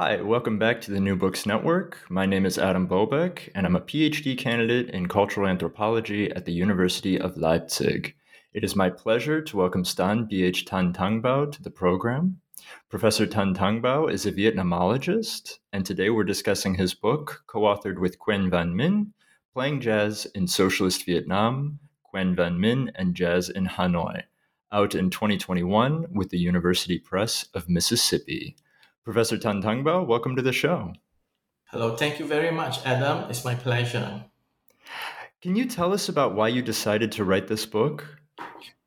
Hi, welcome back to the New Books Network. My name is Adam Bobeck, and I'm a PhD candidate in cultural anthropology at the University of Leipzig. It is my pleasure to welcome Stan B.H. Tan-Tangbau to the program. Professor Tan-Tangbau is a Vietnamologist, and today we're discussing his book, co authored with Quyen Van Minh, Playing Jazz in Socialist Vietnam, Quyen Van Minh and Jazz in Hanoi, out in 2021 with the University Press of Mississippi. Professor Tan-Tangbau, welcome to the show. Hello, thank you very much, Adam. It's my pleasure. Can you tell us about why you decided to write this book?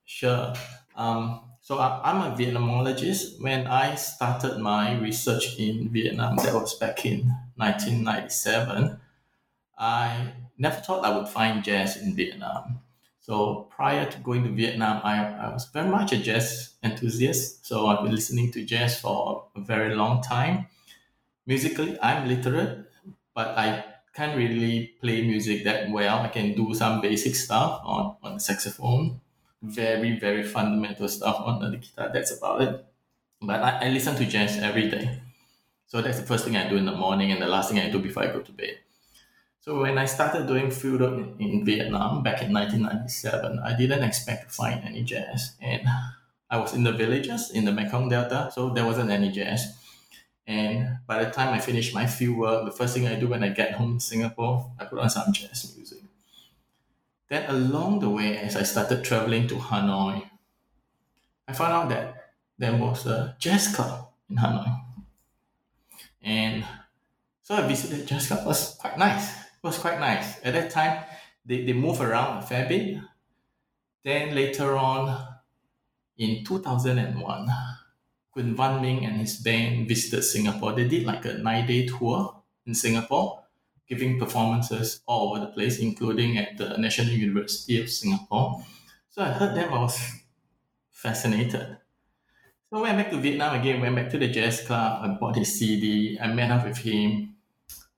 Sure. Um, so I, I'm a Vietnamologist. When I started my research in Vietnam, that was back in 1997, I never thought I would find jazz in Vietnam. So prior to going to Vietnam, I, I was very much a jazz enthusiast. So I've been listening to jazz for a very long time. Musically, I'm literate, but I can't really play music that well. I can do some basic stuff on, on the saxophone, very, very fundamental stuff on the guitar. That's about it. But I, I listen to jazz every day. So that's the first thing I do in the morning and the last thing I do before I go to bed. So when I started doing field work in, in Vietnam back in 1997, I didn't expect to find any jazz. And I was in the villages in the Mekong Delta, so there wasn't any jazz. And by the time I finished my field work, the first thing I do when I get home to Singapore, I put on some jazz music. Then along the way, as I started traveling to Hanoi, I found out that there was a jazz club in Hanoi. And so I visited jazz club. It was quite nice was quite nice. At that time, they, they move around a fair bit. Then later on, in 2001, Quyen Van Minh and his band visited Singapore. They did like a nine day tour in Singapore, giving performances all over the place, including at the National University of Singapore. So I heard them, I was fascinated. So I went back to Vietnam again, went back to the jazz club, I bought his CD, I met up with him,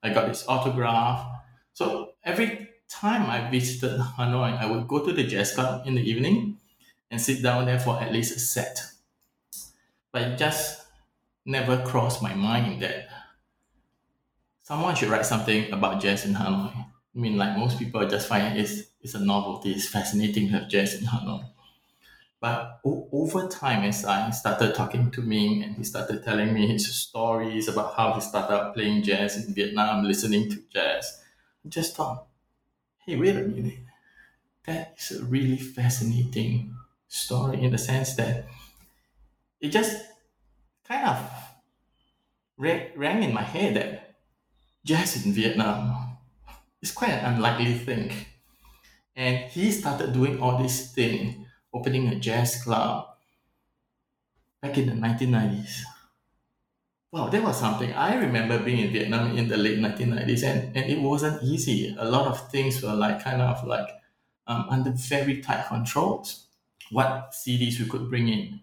I got his autograph, so every time I visited Hanoi, I would go to the jazz club in the evening and sit down there for at least a set. But it just never crossed my mind that someone should write something about jazz in Hanoi. I mean, like most people just find it's, it's a novelty, it's fascinating to have jazz in Hanoi. But o- over time, as I started talking to Minh and he started telling me his stories about how he started playing jazz in Vietnam, listening to jazz, just thought, hey, wait a minute. That is a really fascinating story in the sense that it just kind of rang in my head that jazz in Vietnam is quite an unlikely thing. And he started doing all these things, opening a jazz club back in the 1990s wow, that was something. I remember being in Vietnam in the late 1990s, and, and it wasn't easy. A lot of things were like kind of like um, under very tight controls. What CDs we could bring in,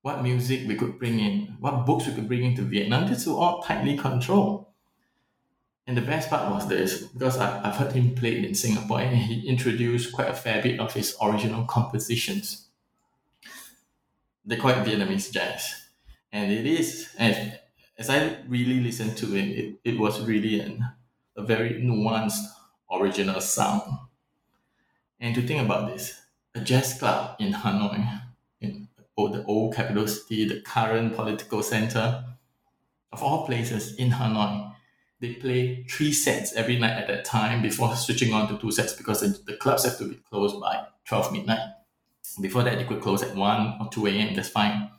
what music we could bring in, what books we could bring into Vietnam. This was all tightly controlled. And the best part was this, because I, I've heard him play in Singapore and he introduced quite a fair bit of his original compositions. They call it Vietnamese jazz and it is and as I really listened to it, it, it was really an, a very nuanced original sound. And to think about this, a jazz club in Hanoi, in old, the old capital city, the current political center. Of all places in Hanoi, they play three sets every night at that time before switching on to two sets because the, the clubs have to be closed by 12 midnight. Before that, they could close at 1 or 2 a.m., that's fine.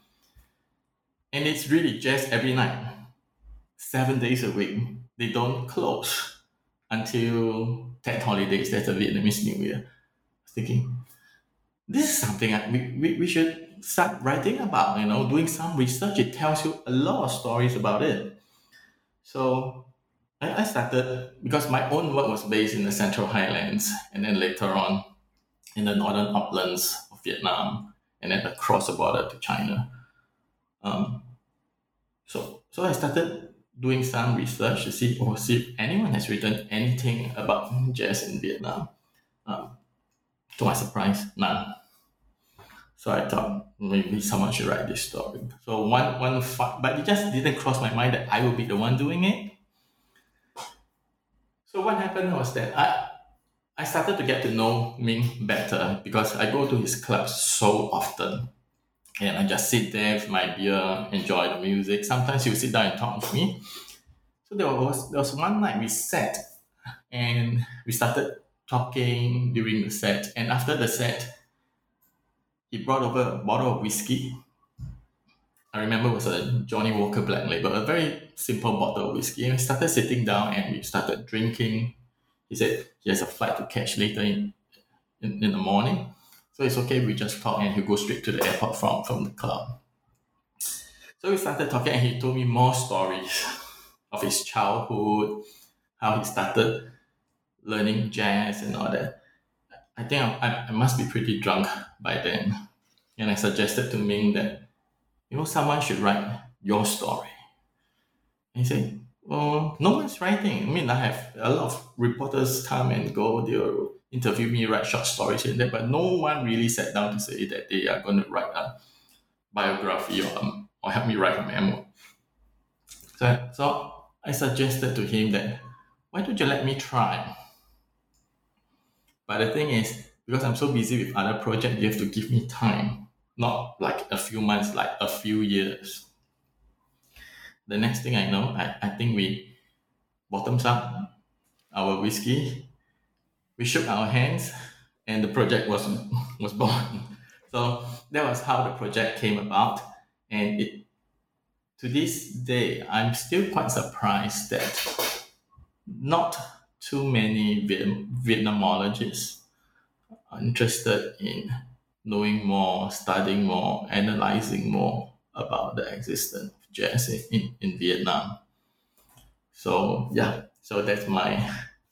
And it's really just every night, seven days a week. They don't close until Tet holidays, that's the Vietnamese New Year. I was thinking, this is something I, we, we, we should start writing about, you know, doing some research. It tells you a lot of stories about it. So I, I started, because my own work was based in the Central Highlands and then later on in the northern uplands of Vietnam and then across the border to China. Um, so, so I started doing some research to see, oh, see if anyone has written anything about jazz in Vietnam. Um, to my surprise, none. So I thought maybe someone should write this story. So one one but it just didn't cross my mind that I will be the one doing it. So what happened was that I I started to get to know Minh better because I go to his club so often. And I just sit there with my beer, enjoy the music. Sometimes will sit down and talk to me. So there was there was one night we sat and we started talking during the set. And after the set, he brought over a bottle of whiskey. I remember it was a Johnnie Walker Black Label, a very simple bottle of whiskey. And we started sitting down and we started drinking. He said he has a flight to catch later in, in, in the morning. So it's okay, we just talk and he go straight to the airport from, from the club. So we started talking and he told me more stories of his childhood, how he started learning jazz and all that. I think I, I must be pretty drunk by then. And I suggested to Minh that, you know, someone should write your story. And he said, well, no one's writing. I mean, I have a lot of reporters come and go. They'll interview me, write short stories and that, but no one really sat down to say that they are going to write a biography or, um, or help me write a memoir. So, so I suggested to him that, why don't you let me try? But the thing is, because I'm so busy with other projects, you have to give me time, not like a few months, like a few years. The next thing I know, I, I think we bottoms up our whiskey, we shook our hands, and the project was was born. So that was how the project came about, and it to this day, I'm still quite surprised that not too many Vietnamologists are interested in knowing more, studying more, analyzing more about the existence of jazz in, in Vietnam. So yeah, so that's my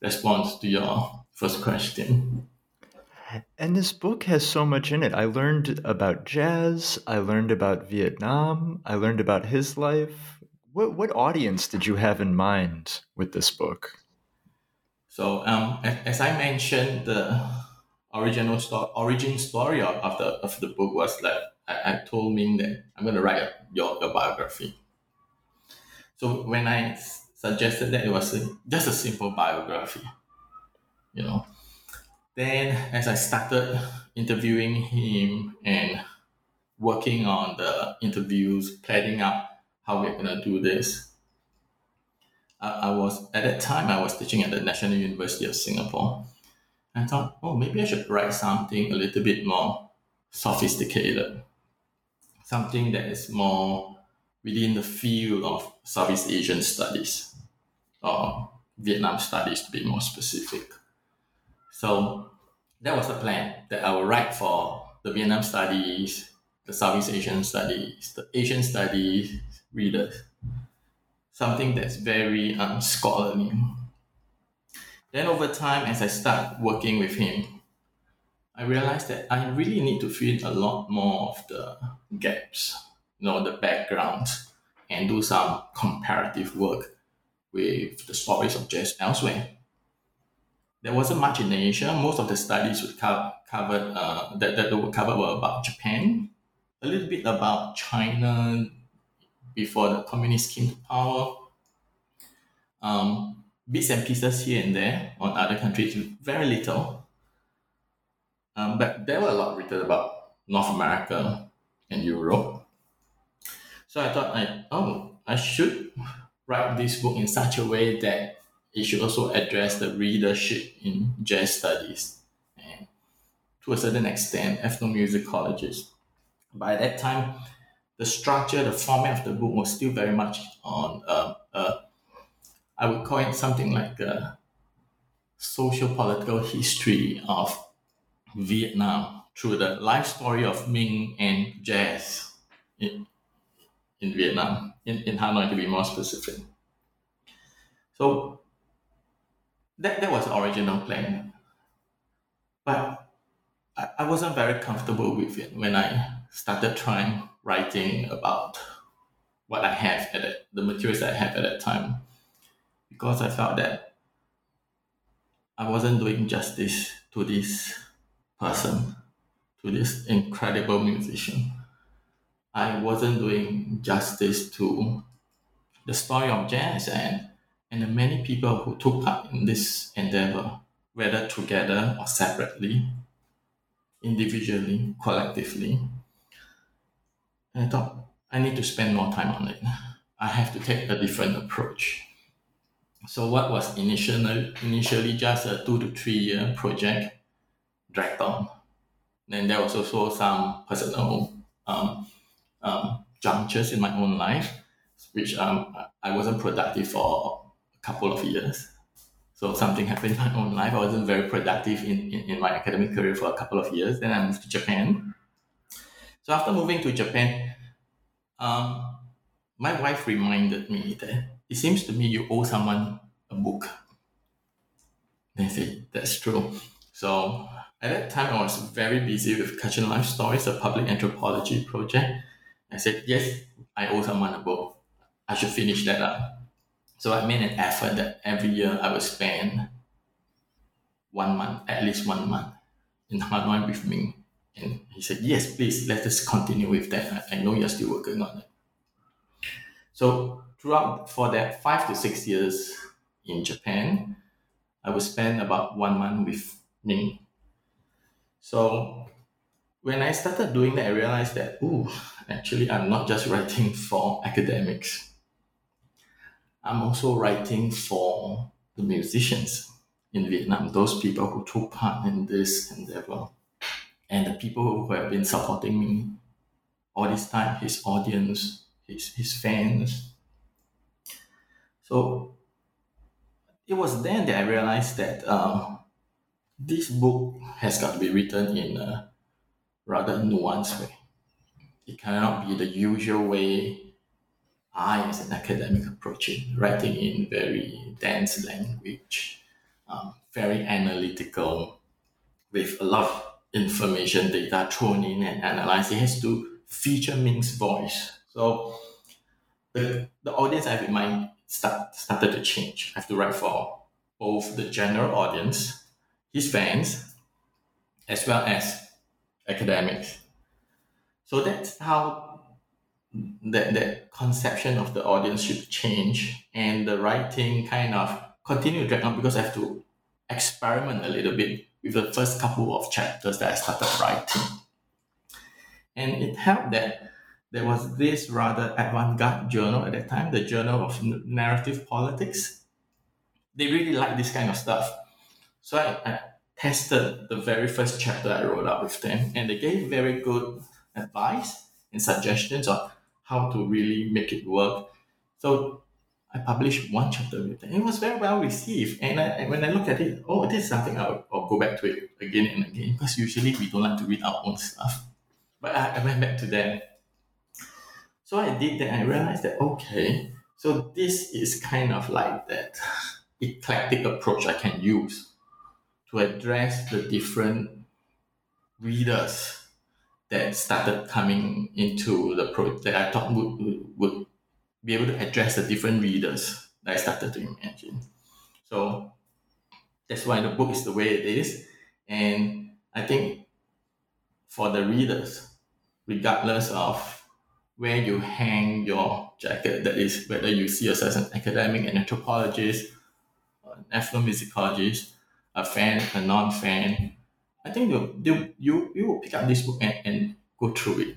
response to your first question. And this book has so much in it. I learned about jazz, I learned about Vietnam, I learned about his life. What what audience did you have in mind with this book? So, um, as, I mentioned, the original story, origin story of, of the of the book was that I, I told Minh that I'm going to write your, your biography. So when I suggested that it was a, just a simple biography, you know, then as I started interviewing him and working on the interviews, planning out how we're gonna do this, I, I was at that time I was teaching at the National University of Singapore. I thought, oh, maybe I should write something a little bit more sophisticated, something that is more within the field of Southeast Asian studies or Vietnam studies to be more specific. So that was the plan that I would write for the Vietnam studies, the Southeast Asian studies, the Asian studies readers something that's very um, scholarly. Then over time, as I start working with him, I realized that I really need to fill a lot more of the gaps, you know, the background, and do some comparative work with the stories of jazz elsewhere. There wasn't much in Asia. Most of the studies would co- covered uh, that, that were covered were about Japan, a little bit about China, before the communists came to power. Um, bits and pieces here and there on other countries, very little. Um, but there were a lot written about North America, and Europe. So I thought, I, oh, I should write this book in such a way that it should also address the readership in jazz studies and to a certain extent ethnomusicologists. By that time, the structure, the format of the book was still very much on, uh, uh, I would call it something like a social political history of Vietnam through the life story of Minh and jazz in, in Vietnam, in, in Hanoi to be more specific. So that, that was the original plan. But I, I wasn't very comfortable with it when I started trying writing about what I have at the materials I have at that time, because I felt that I wasn't doing justice to this person, to this incredible musician. I wasn't doing justice to the story of jazz and, and the many people who took part in this endeavor, whether together or separately, individually, collectively. And I thought, I need to spend more time on it. I have to take a different approach. So what was initially initially just a two to three year project dragged on. Then there was also some personal um, um, junctures in my own life, which um, I wasn't productive for couple of years. So something happened in my own life. I wasn't very productive in, in, in my academic career for a couple of years. Then I moved to Japan. So after moving to Japan, um, my wife reminded me that it seems to me you owe someone a book. Then I said, that's true. So at that time, I was very busy with Kachin Life Stories, a public anthropology project. I said, yes, I owe someone a book. I should finish that up. So I made an effort that every year I would spend one month, at least one month, in Hanoi with me. And he said, yes, please, let us continue with that. I, I know you're still working on it. So throughout, for that five to six years in Japan, I would spend about one month with Minh so when I started doing that, I realized that, ooh, actually, I'm not just writing for academics. I'm also writing for the musicians in Vietnam, those people who took part in this endeavor, and the people who have been supporting me all this time, his audience, his, his fans. So it was then that I realized that um, this book has got to be written in a rather nuanced way. It cannot be the usual way I, as an academic, approach it, writing in very dense language, um, very analytical, with a lot of information data thrown in and analyzed. It has to feature Minh's voice. So the, the audience I have in mind start, started to change. I have to write for both the general audience his fans as well as academics. So that's how that, that conception of the audience should change and the writing kind of continue to drag on because I have to experiment a little bit with the first couple of chapters that I started writing. And it helped that there was this rather avant-garde journal at that time, the Journal of Narrative Politics. They really like this kind of stuff. So I, I tested the very first chapter I wrote up with them, and they gave very good advice and suggestions on how to really make it work. So I published one chapter with them. It was very well received, and I, when I look at it, oh, this is something I'll, I'll go back to it again and again because usually we don't like to read our own stuff. But I, I went back to them. So I did that. I realized that okay, so this is kind of like that eclectic approach I can use to address the different readers that started coming into the project that I thought would, would, would be able to address the different readers that I started to imagine. So that's why the book is the way it is. And I think for the readers, regardless of where you hang your jacket, that is, whether you see yourself as an academic, an anthropologist, an ethnomusicologist, a fan, a non-fan, I think you you you you will pick up this book and, and go through it.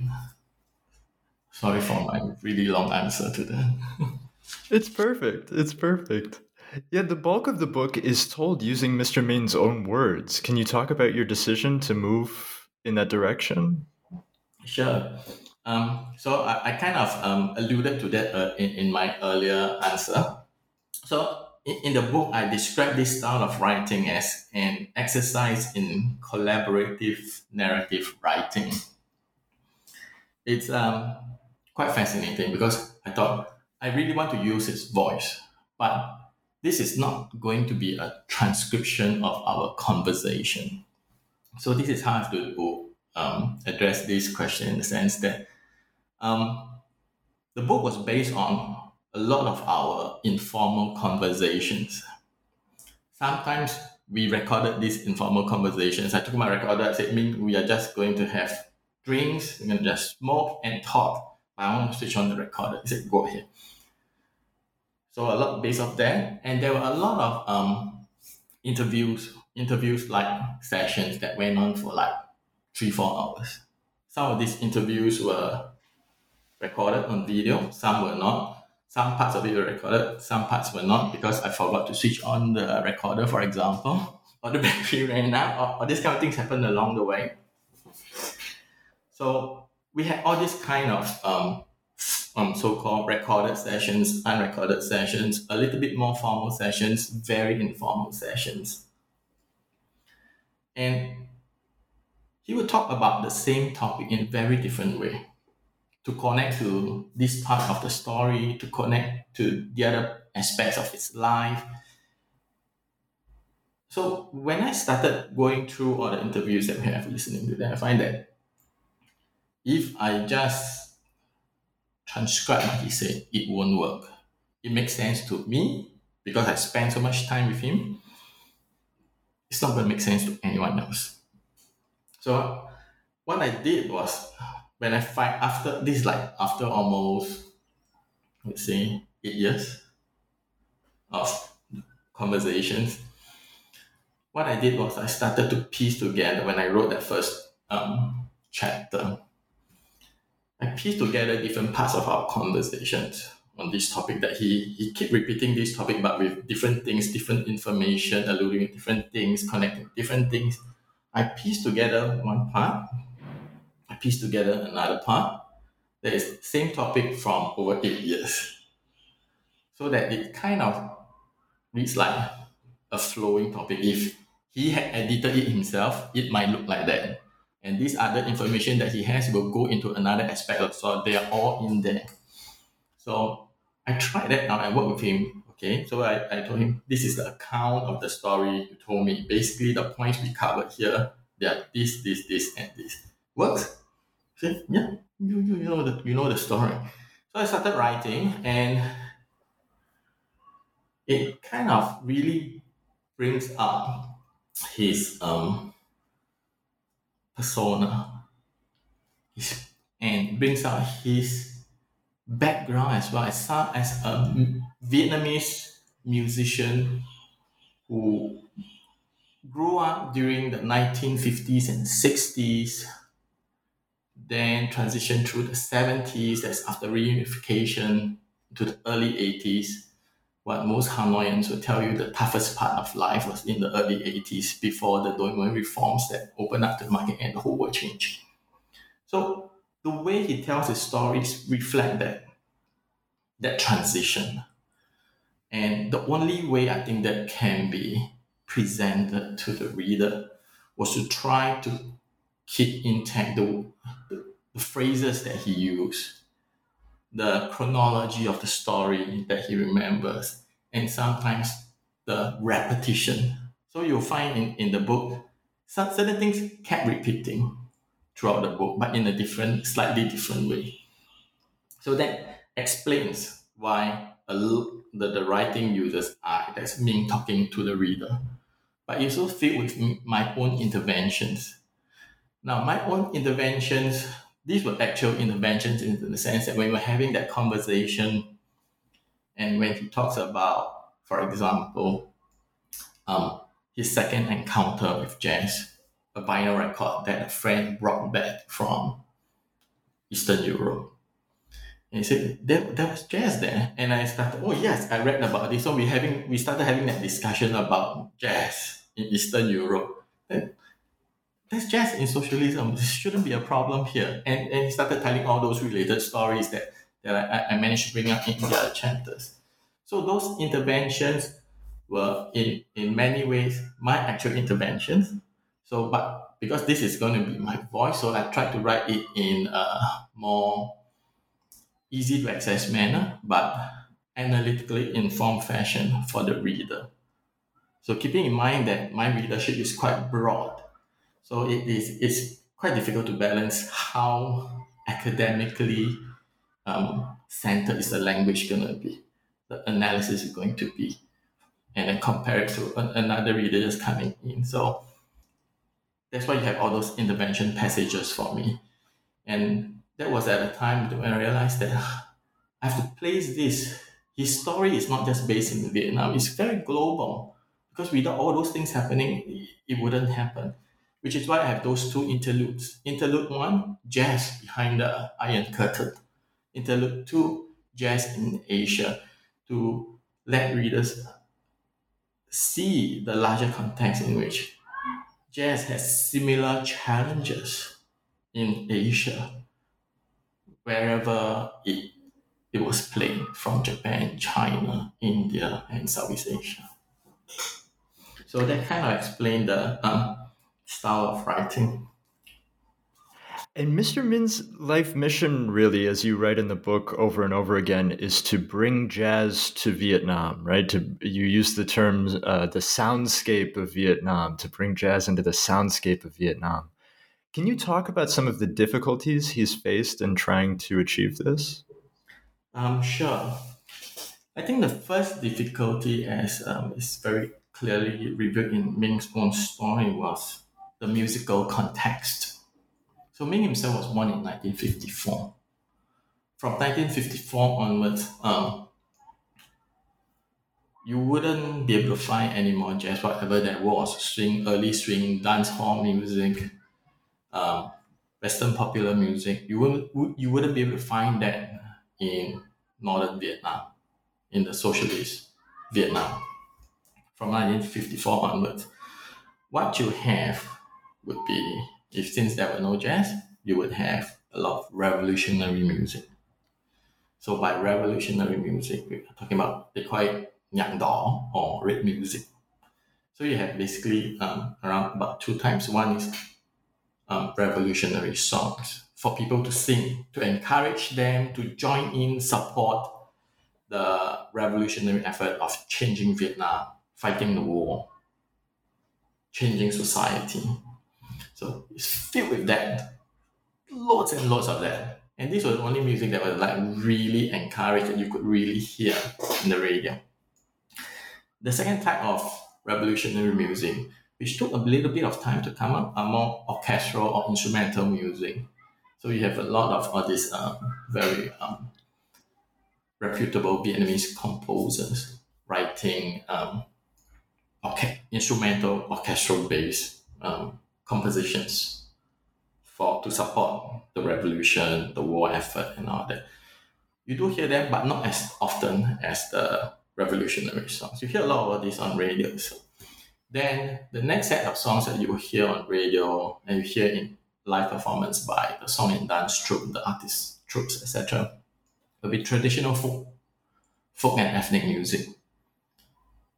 Sorry for my really long answer to that. it's perfect. It's perfect. Yeah, the bulk of the book is told using Mr. Minh's own words. Can you talk about your decision to move in that direction? Sure. Um, so I, I kind of um, alluded to that uh, in, in my earlier answer. So in, the book, I describe this style of writing as an exercise in collaborative narrative writing. It's um, quite fascinating because I thought I really want to use his voice, but this is not going to be a transcription of our conversation. So this is how I have to um, address this question in the sense that um, the book was based on a lot of our informal conversations. Sometimes we recorded these informal conversations. I took my recorder, I said, Minh we are just going to have drinks, we're going to just smoke and talk. But I want to switch on the recorder. He said, go ahead. So a lot based off that. And there were a lot of um, interviews, interviews like sessions that went on for like three, four hours. Some of these interviews were recorded on video, some were not. Some parts of it were recorded, some parts were not because I forgot to switch on the recorder, for example, or the battery ran out, or, or this kind of things happened along the way. So we had all these kind of um, um, so-called recorded sessions, unrecorded sessions, a little bit more formal sessions, very informal sessions. And he would talk about the same topic in a very different way to connect to this part of the story, to connect to the other aspects of his life. So when I started going through all the interviews that we have listening to them, I find that if I just transcribe what he said, it won't work. It makes sense to me because I spend so much time with him. It's not going to make sense to anyone else. So what I did was when I find after this like after almost let's say eight years of conversations, what I did was I started to piece together when I wrote that first um, chapter. I pieced together different parts of our conversations on this topic that he he keep repeating this topic but with different things, different information, alluding different things, connecting different things. I pieced together one part piece together another part that is same topic from over eight years. So that it kind of reads like a flowing topic. If he had edited it himself, it might look like that. And this other information that he has will go into another aspect of so they are all in there. So I tried that now. I worked with him. Okay, so I, I told him this is the account of the story you told me. Basically, the points we covered here, they are this, this, this, and this. Works? Yeah, you, you, you know the you know the story. So I started writing and it kind of really brings up his um persona. His, and brings out his background as well. As some as a Vietnamese musician who grew up during the 1950s and 60s then transition through the 70s, that's after reunification, to the early 80s. What most Hanoians will tell you the toughest part of life was in the early 80s before the Doi Moi reforms that opened up the market and the whole world changed. So the way he tells his stories reflect that, that transition. And the only way I think that can be presented to the reader was to try to keep intact the, the, phrases that he used, the chronology of the story that he remembers, and sometimes the repetition. So you'll find in, in the book, some certain things kept repeating throughout the book, but in a different, slightly different way. So that explains why a, the, the writing uses I, that's me talking to the reader. But it's also filled with my own interventions now, my own interventions, these were actual interventions in the sense that when we're having that conversation, and when he talks about, for example, um, his second encounter with jazz, a vinyl record that a friend brought back from Eastern Europe. And he said, there, there was jazz there. And I started, oh yes, I read about this. So we having we started having that discussion about jazz in Eastern Europe. And there's jazz in socialism. This shouldn't be a problem here. And, and he started telling all those related stories that, that I, I managed to bring up in the other chapters. So those interventions were in, in many ways my actual interventions. So, but because this is going to be my voice, so I tried to write it in a more easy to access manner, but analytically informed fashion for the reader. So keeping in mind that my readership is quite broad, so it is it's quite difficult to balance how academically um, centered is the language going to be, the analysis is going to be, and then compare it to another reader just coming in. So that's why you have all those intervention passages for me. And that was at a time when I realized that I have to place this. His story is not just based in Vietnam, it's very global. Because without all those things happening, it wouldn't happen. Which is why I have those two interludes. Interlude one, jazz behind the Iron Curtain. Interlude two, jazz in Asia, to let readers see the larger context in which jazz has similar challenges in Asia, wherever it, it was played from Japan, China, India, and Southeast Asia. So that kind of explained the um, style of writing. And Mr. Minh's life mission, really, as you write in the book over and over again, is to bring jazz to Vietnam, right? To you use the term uh, the soundscape of Vietnam to bring jazz into the soundscape of Vietnam. Can you talk about some of the difficulties he's faced in trying to achieve this? Um, sure. I think the first difficulty, as um, is very clearly revealed in Minh's own story, was the musical context so Minh himself was born in 1954. From 1954 onwards, um, you wouldn't be able to find any more jazz, whatever that was, swing, early swing, dance hall music, um, Western popular music. You wouldn't, you wouldn't be able to find that in northern Vietnam, in the socialist Vietnam, from 1954 onwards. What you have would be if since there were no jazz, you would have a lot of revolutionary music. So by revolutionary music, we're talking about they call it nhạc đỏ or red music. So you have basically um, around about two times. One is um, revolutionary songs for people to sing, to encourage them to join in, support the revolutionary effort of changing Vietnam, fighting the war, changing society. So it's filled with that. Loads and loads of that. And this was the only music that was like really encouraged that you could really hear in the radio. The second type of revolutionary music, which took a little bit of time to come up, are more orchestral or instrumental music. So you have a lot of all these um, very um, reputable Vietnamese composers writing um, okay, instrumental orchestral based um, compositions for to support the revolution, the war effort, and all that. You do hear them, but not as often as the revolutionary songs. You hear a lot of these on radio. So. Then the next set of songs that you will hear on radio and you hear in live performance by the song and dance troupe, the artist troops, etc., will be traditional folk, folk and ethnic music,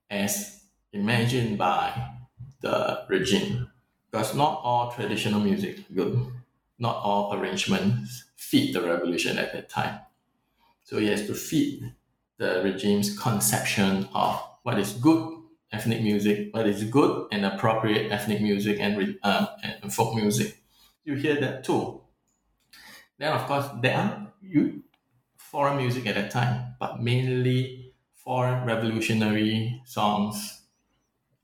as imagined by the regime because not all traditional music good, not all arrangements fit the revolution at that time. So he has to fit the regime's conception of what is good ethnic music, what is good and appropriate ethnic music and, uh, and folk music. You hear that too. Then, of course, there are you, foreign music at that time, but mainly foreign revolutionary songs,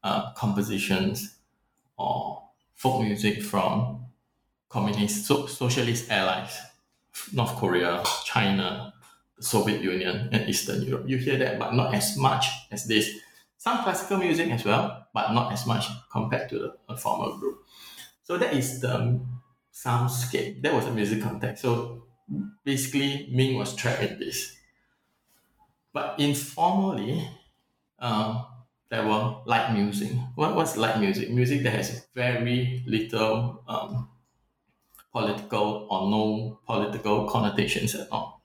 uh, compositions, or folk music from communist so, socialist allies, North Korea, China, Soviet Union, and Eastern Europe. You hear that, but not as much as this. Some classical music as well, but not as much compared to the, the former group. So that is the soundscape. That was the music context. So basically Minh was trapped in this. But informally, um, there were light music. What was light music? Music that has very little um, political or no political connotations at all.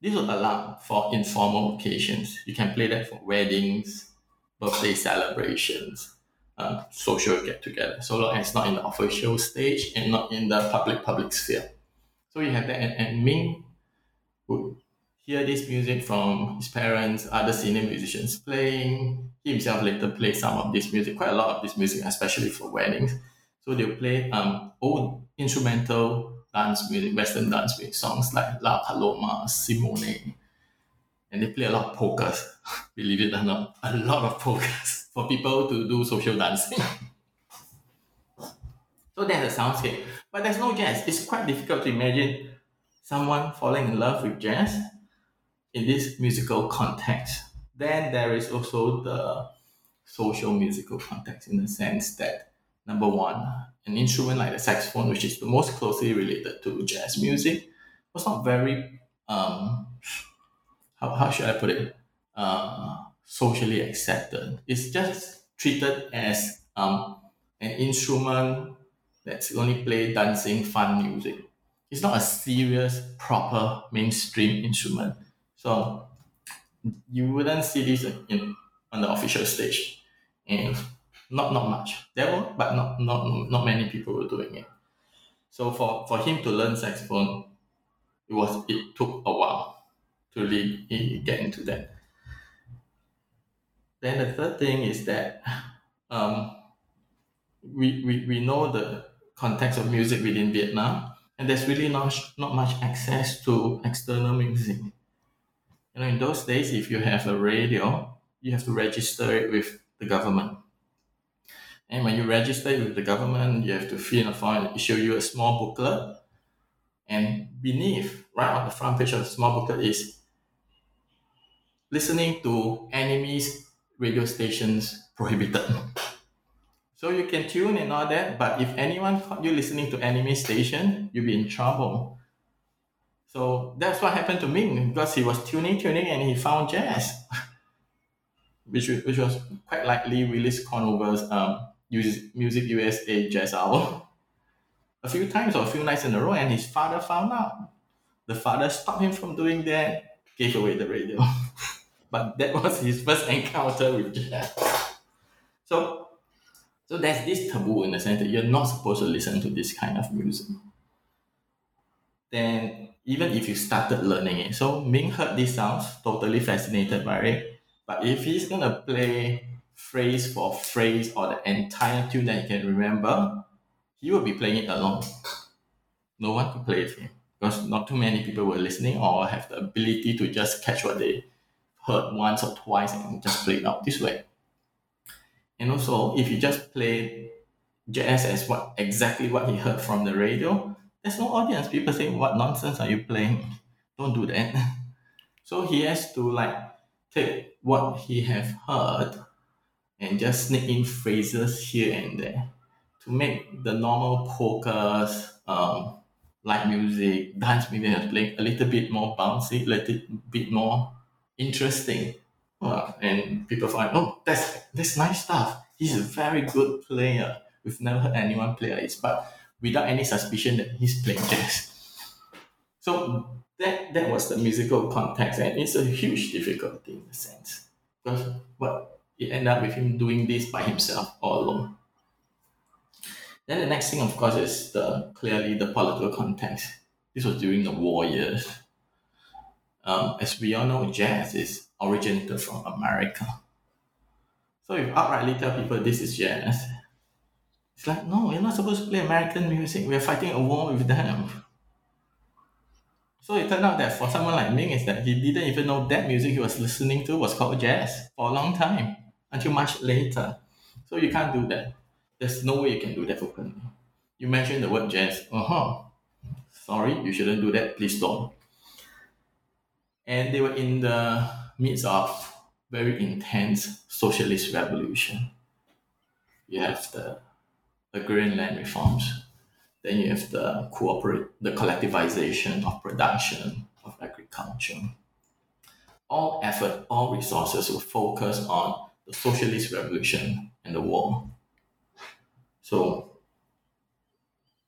This was allowed for informal occasions. You can play that for weddings, birthday celebrations, um, social get together, so long as not in the official stage and not in the public public sphere. So you have that, and, and Minh would hear this music from his parents, other senior musicians playing. He himself later played some of this music, quite a lot of this music, especially for weddings. So they'll play um, old instrumental dance music, Western dance music, songs like La Paloma, Simone. And they play a lot of polkas, believe it or not, a lot of polkas for people to do social dancing. so that's a soundscape. But there's no jazz. It's quite difficult to imagine someone falling in love with jazz in this musical context. Then there is also the social musical context in the sense that number one, an instrument like the saxophone, which is the most closely related to jazz music, was not very um how, how should I put it? Uh, socially accepted. It's just treated as um, an instrument that's only play dancing, fun music. It's not a serious, proper mainstream instrument. So you wouldn't see this in on the official stage, and not not much. There were, but not not not many people were doing it. So for for him to learn saxophone, it was it took a while to really get into that. Then the third thing is that um, we, we, we know the context of music within Vietnam, and there's really not, not much access to external music. You know, in those days, if you have a radio, you have to register it with the government. And when you register it with the government, you have to fill in a form and issue you a small booklet. And beneath, right on the front page of the small booklet, is listening to enemies radio stations prohibited. So you can tune and all that, but if anyone caught you listening to enemy station, you'll be in trouble. So that's what happened to Minh because he was tuning, tuning, and he found jazz, which, which was quite likely Willis Conover's um, Music USA jazz album a few times or a few nights in a row, and his father found out. The father stopped him from doing that, gave away the radio. but that was his first encounter with jazz. So, so there's this taboo in the sense that you're not supposed to listen to this kind of music. Then, even if you started learning it, so Minh heard these sounds, totally fascinated by it. But if he's gonna play phrase for phrase or the entire tune that he can remember, he will be playing it alone. No one to play with him because not too many people were listening or have the ability to just catch what they heard once or twice and just play it out this way. And also, if you just play jazz as what exactly what he heard from the radio, there's no audience. People say, "What nonsense are you playing?" Don't do that. so he has to like take what he have heard and just sneak in phrases here and there to make the normal polkas, um, light music, dance music playing a little bit more bouncy, a little bit more interesting. and people find, oh, that's that's nice stuff. He's a very good player. We've never heard anyone play like this, but without any suspicion that he's playing jazz. So that that was the musical context, and it's a huge difficulty in a sense because what it ended up with him doing this by himself all alone. Then the next thing, of course, is the clearly the political context. This was during the war years. Um, as we all know, jazz is originated from America. So if outrightly tell people this is jazz, it's like, no, you're not supposed to play American music. We're fighting a war with them. So it turned out that for someone like Minh, is that he didn't even know that music he was listening to was called jazz for a long time until much later. So you can't do that. There's no way you can do that openly. You mentioned the word jazz. Uh huh. Sorry, you shouldn't do that. Please don't. And they were in the midst of very intense socialist revolution. You have the agrarian land reforms Then you have the cooperate, the collectivization of production of agriculture. All effort, all resources will focus on the socialist revolution and the war. So,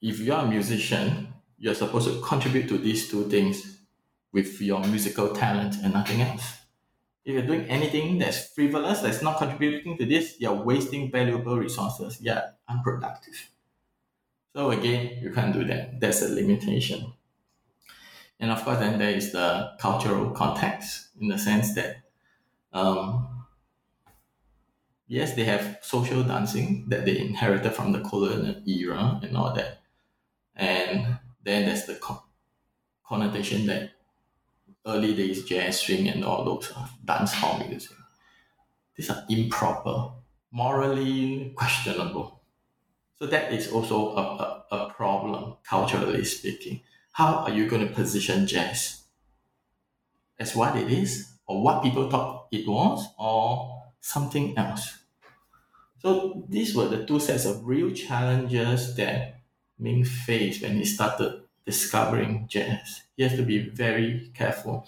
if you are a musician, you're supposed to contribute to these two things with your musical talent and nothing else. If you're doing anything that's frivolous, that's not contributing to this, you're wasting valuable resources. You're unproductive. So again, you can't do that. That's a limitation. And of course, then there is the cultural context in the sense that, um, yes, they have social dancing that they inherited from the colonial era and all that. And then there's the co- connotation that early days jazz, swing, and all those uh, dance hall music. These are improper, morally questionable. So that is also a, a, a problem, culturally speaking. How are you going to position jazz? As what it is, or what people thought it was, or something else? So these were the two sets of real challenges that Minh faced when he started discovering jazz. He has to be very careful.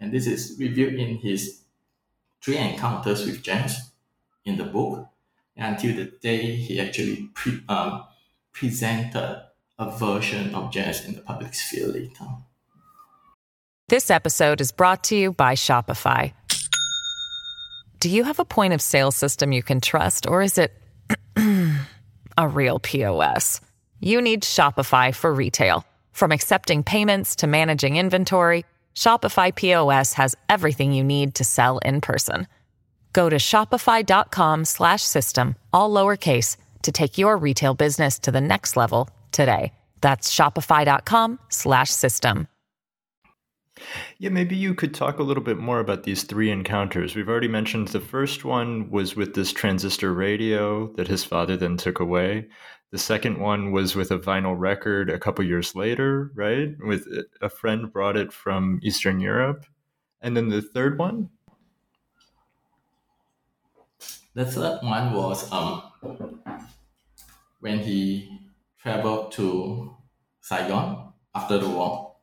And this is revealed in his three encounters with jazz in the book until the day he actually pre- um, presented a version of jazz in the public sphere later. This episode is brought to you by Shopify. Do you have a point of sale system you can trust, or is it a real POS? You need Shopify for retail. From accepting payments to managing inventory, Shopify POS has everything you need to sell in person. Go to shopify.com/system all lowercase to take your retail business to the next level today. That's shopify.com/system. Yeah, maybe you could talk a little bit more about these three encounters. We've already mentioned the first one was with this transistor radio that his father then took away. The second one was with a vinyl record a couple years later, right? With a friend brought it from Eastern Europe. And then the third one? The third one was um, when he traveled to Saigon after the war.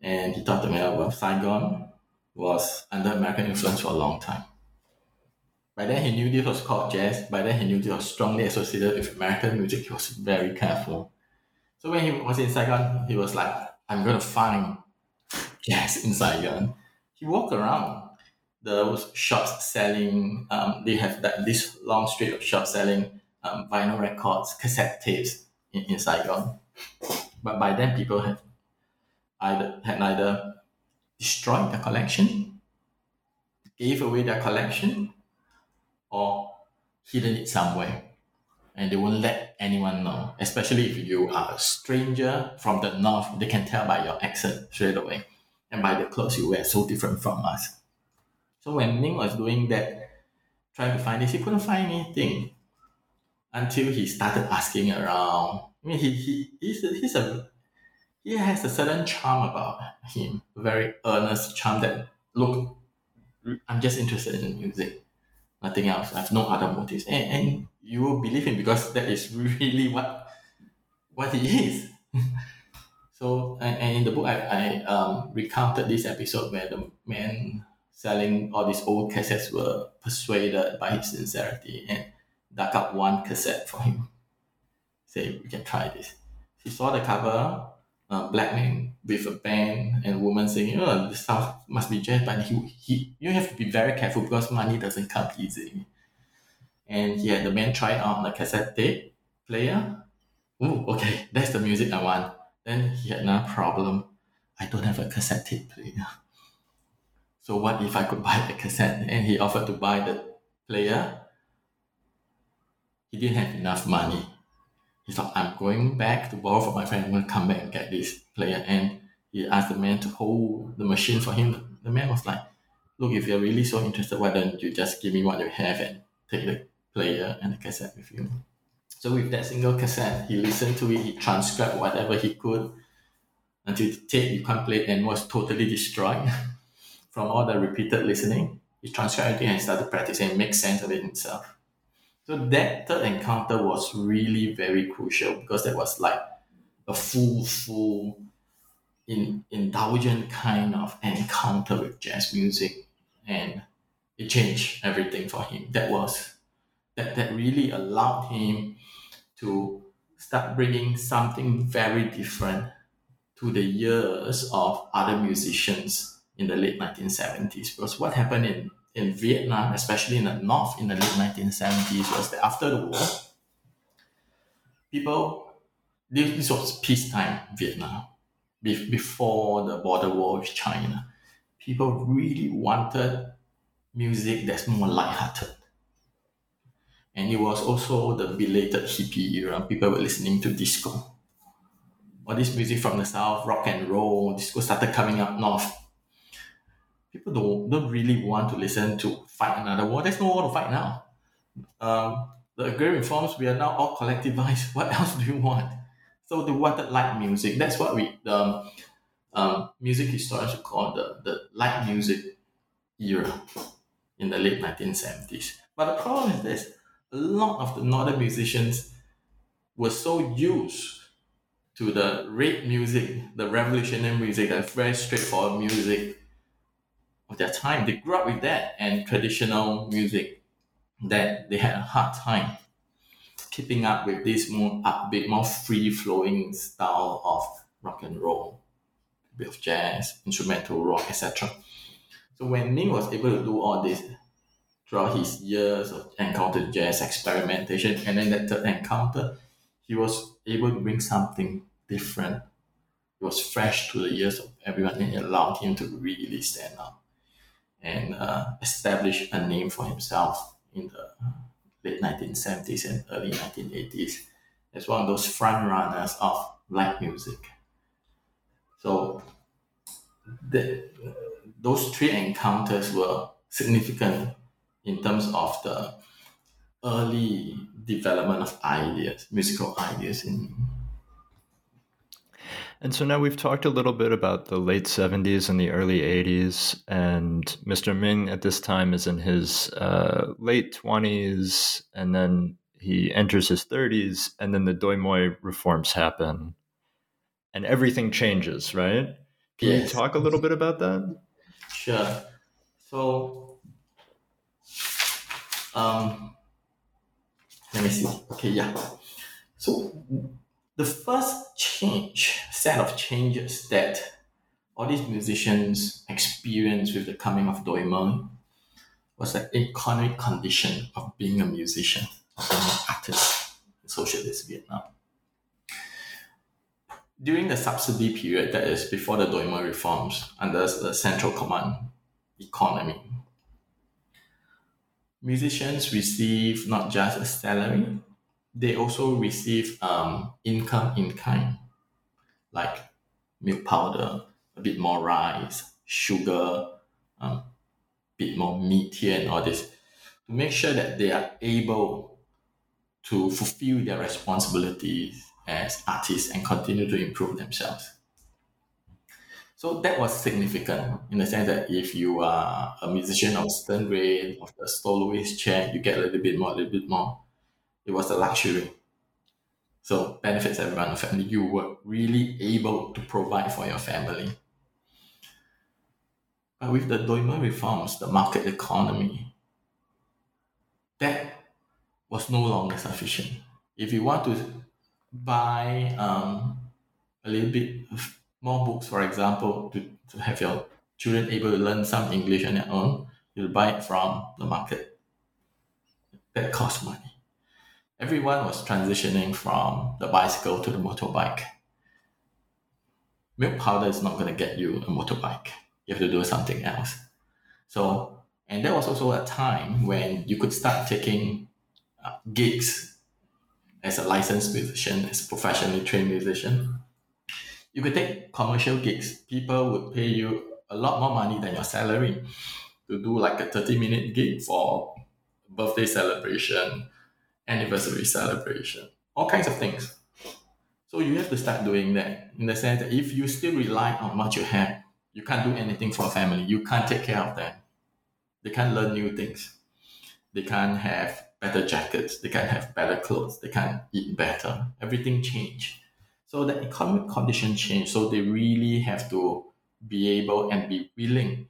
And he talked to me about Saigon was under American influence for a long time. By then, he knew this was called jazz. By then, he knew this was strongly associated with American music. He was very careful. So when he was in Saigon, he was like, I'm going to find jazz in Saigon. He walked around those shops selling, um, they have that this long street of shops selling um, vinyl records, cassette tapes in, in Saigon. But by then, people had either had either destroyed their collection, gave away their collection, or hidden it somewhere. And they won't let anyone know, especially if you are a stranger from the north, they can tell by your accent straight away and by the clothes you wear, so different from us. So when Minh was doing that, trying to find this, he couldn't find anything until he started asking around. I mean, he, he he's, a, he's a he has a certain charm about him, very earnest charm that look, I'm just interested in music, nothing else. I have no other motives, and, and you will believe him because that is really what what he is. so, and, and in the book, I, I um, recounted this episode where the man selling all these old cassettes were persuaded by his sincerity and dug up one cassette for him. Say, we can try this. He saw the cover, uh, black man with a band and a woman saying, oh, this stuff must be jazz, but he, he, you have to be very careful because money doesn't come easy. And he had the man try out on a cassette tape player. Oh, okay, that's the music I want. Then he had another problem. I don't have a cassette tape player. So what if I could buy the cassette? And he offered to buy the player. He didn't have enough money. He thought, I'm going back to borrow from my friend. I'm going to come back and get this player. And he asked the man to hold the machine for him. The man was like, look, if you're really so interested, why don't you just give me what you have and take the player and the cassette with you? So with that single cassette, he listened to it, he transcribed whatever he could until the tape you can't play and was totally destroyed from all the repeated listening. He transcribed it and started practicing and make sense of it himself. So that third encounter was really very crucial because that was like a full, full, in, indulgent kind of encounter with jazz music, and it changed everything for him. That was that that really allowed him to start bringing something very different to the years of other musicians in the late 1970s. Because what happened in, in Vietnam, especially in the North in the late 1970s, was that after the war, people, this, was peacetime Vietnam, before the border war with China. People really wanted music that's more lighthearted. And it was also the belated hippie era. People were listening to disco all this music from the south, rock and roll, disco started coming up north. People don't don't really want to listen to fight another war. There's no war to fight now. Um, the agrarian reforms, we are now all collectivized. What else do you want? So they wanted light music. That's what we the um, um, music historians call the, the light music era in the late 1970s. But the problem is this a lot of the northern musicians were so used to the red music, the revolutionary music, the very straightforward music of their time. They grew up with that and traditional music that they had a hard time keeping up with this more upbeat, more free flowing style of rock and roll, a bit of jazz, instrumental rock, etc. So when Minh was able to do all this throughout his years of encounter jazz experimentation and then that third encounter, he was able to bring something different. It was fresh to the ears of everyone and it allowed him to really stand out and uh, establish a name for himself in the late 1970s and early 1980s as one of those front runners of light music. So the, those three encounters were significant in terms of the early development of ideas, musical ideas in and so now we've talked a little bit about the late 70s and the early 80s, and Mr. Minh at this time is in his uh, late 20s, and then he enters his 30s, and then the Doi Moi reforms happen, and everything changes, right? Can yes. you talk a little bit about that? Sure. So, um, let me see. Okay, yeah. So, the first change, set of changes that all these musicians experienced with the coming of Doi Moi was the economic condition of being a musician, of being an artist in socialist Vietnam. During the subsidy period, that is before the Doi Moi reforms under the Central Command economy, musicians receive not just a salary, they also receive um, income in kind, like milk powder, a bit more rice, sugar, a um, bit more meat here and all this, to make sure that they are able to fulfill their responsibilities as artists and continue to improve themselves. So that was significant in the sense that if you are a musician of certain grade, of the soloist chair, you get a little bit more, a little bit more it was a luxury. So benefits everyone the family. You were really able to provide for your family. But with the Doi Moi reforms, the market economy, that was no longer sufficient. If you want to buy um, a little bit more books, for example, to, to have your children able to learn some English on their own, you'll buy it from the market. That costs money everyone was transitioning from the bicycle to the motorbike. Milk powder is not going to get you a motorbike. You have to do something else. So, and there was also a time when you could start taking uh, gigs as a licensed musician, as a professionally trained musician. You could take commercial gigs. People would pay you a lot more money than your salary to do like a 30 minute gig for a birthday celebration anniversary celebration, all kinds of things. So you have to start doing that in the sense that if you still rely on what you have, you can't do anything for a family. You can't take care of them. They can't learn new things. They can't have better jackets, they can't have better clothes, they can't eat better. Everything changed. So the economic condition changed. So they really have to be able and be willing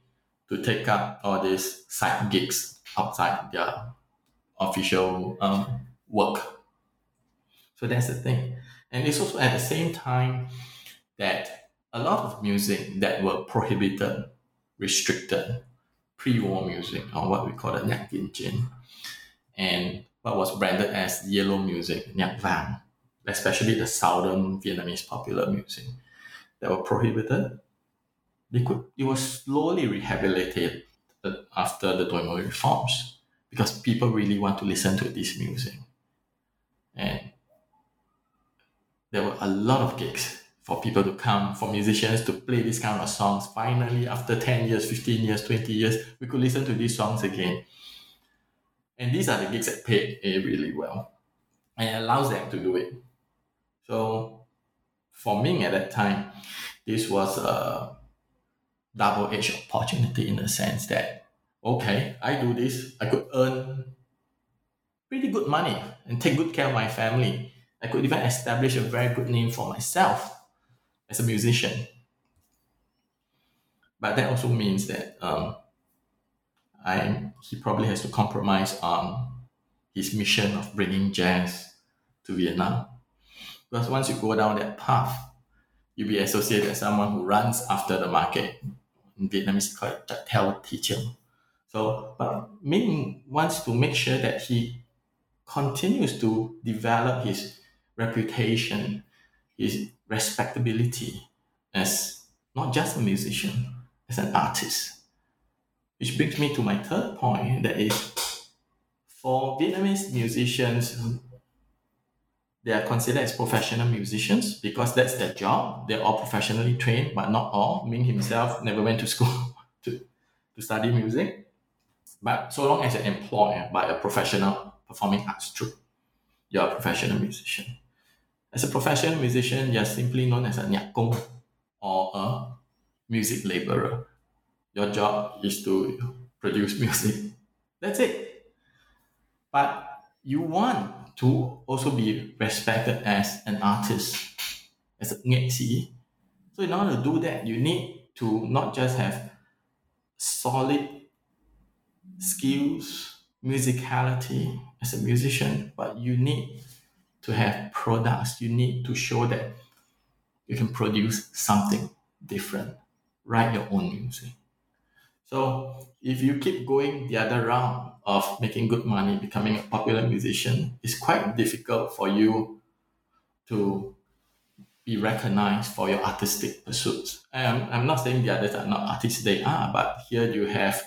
to take up all these side gigs outside their official um, work. So that's the thing. And it's also at the same time that a lot of music that were prohibited, restricted, pre-war music, or what we call the tiền chiến, and what was branded as yellow music, nhạc vàng, especially the southern Vietnamese popular music that were prohibited, they could it was slowly rehabilitated after the Doi reforms because people really want to listen to this music. And there were a lot of gigs for people to come, for musicians to play this kind of songs. Finally, after 10 years, 15 years, 20 years, we could listen to these songs again. And these are the gigs that paid really well and allows them to do it. So for me at that time, this was a double-edged opportunity in the sense that okay, I do this, I could earn pretty good money and take good care of my family. I could even establish a very good name for myself as a musician. But that also means that um, I he probably has to compromise on his mission of bringing jazz to Vietnam. Because once you go down that path, you'll be associated as someone who runs after the market. In Vietnamese, it's called tell teacher. So, but Minh wants to make sure that he continues to develop his reputation, his respectability as not just a musician, as an artist. Which brings me to my third point that is for Vietnamese musicians, they are considered as professional musicians because that's their job. They're all professionally trained, but not all. Minh himself never went to school to, to study music. But so long as you're employed eh, by a professional performing arts troupe, you're a professional musician. As a professional musician, you're simply known as a công or a music laborer. Your job is to produce music. That's it. But you want to also be respected as an artist, as a nghệ. So in order to do that, you need to not just have solid skills, musicality as a musician, but you need to have products. You need to show that you can produce something different, write your own music. So if you keep going the other round of making good money, becoming a popular musician, it's quite difficult for you to be recognized for your artistic pursuits. I'm, I'm not saying the others are not artists, they are, but here you have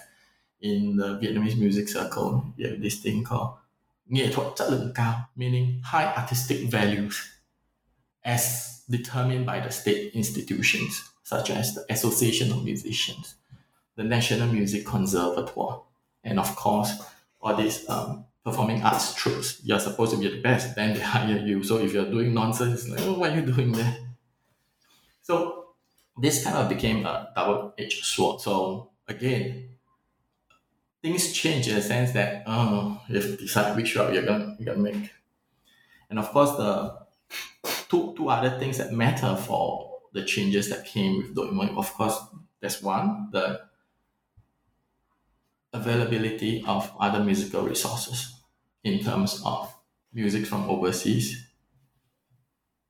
in the Vietnamese music circle, you have this thing called nghệ thuật chất lượng cao, meaning high artistic values as determined by the state institutions, such as the Association of Musicians, the National Music Conservatoire, and of course, all these um, performing arts troupes. You're supposed to be the best, then they hire you. So if you're doing nonsense, like, oh, what are you doing there? So this kind of became a double-edged sword. So again, things change in the sense that oh, you have to decide which route you're gonna, you're gonna make. And of course, the two, two other things that matter for the changes that came with Doi Moi, of course, there's one, the availability of other musical resources in terms of music from overseas.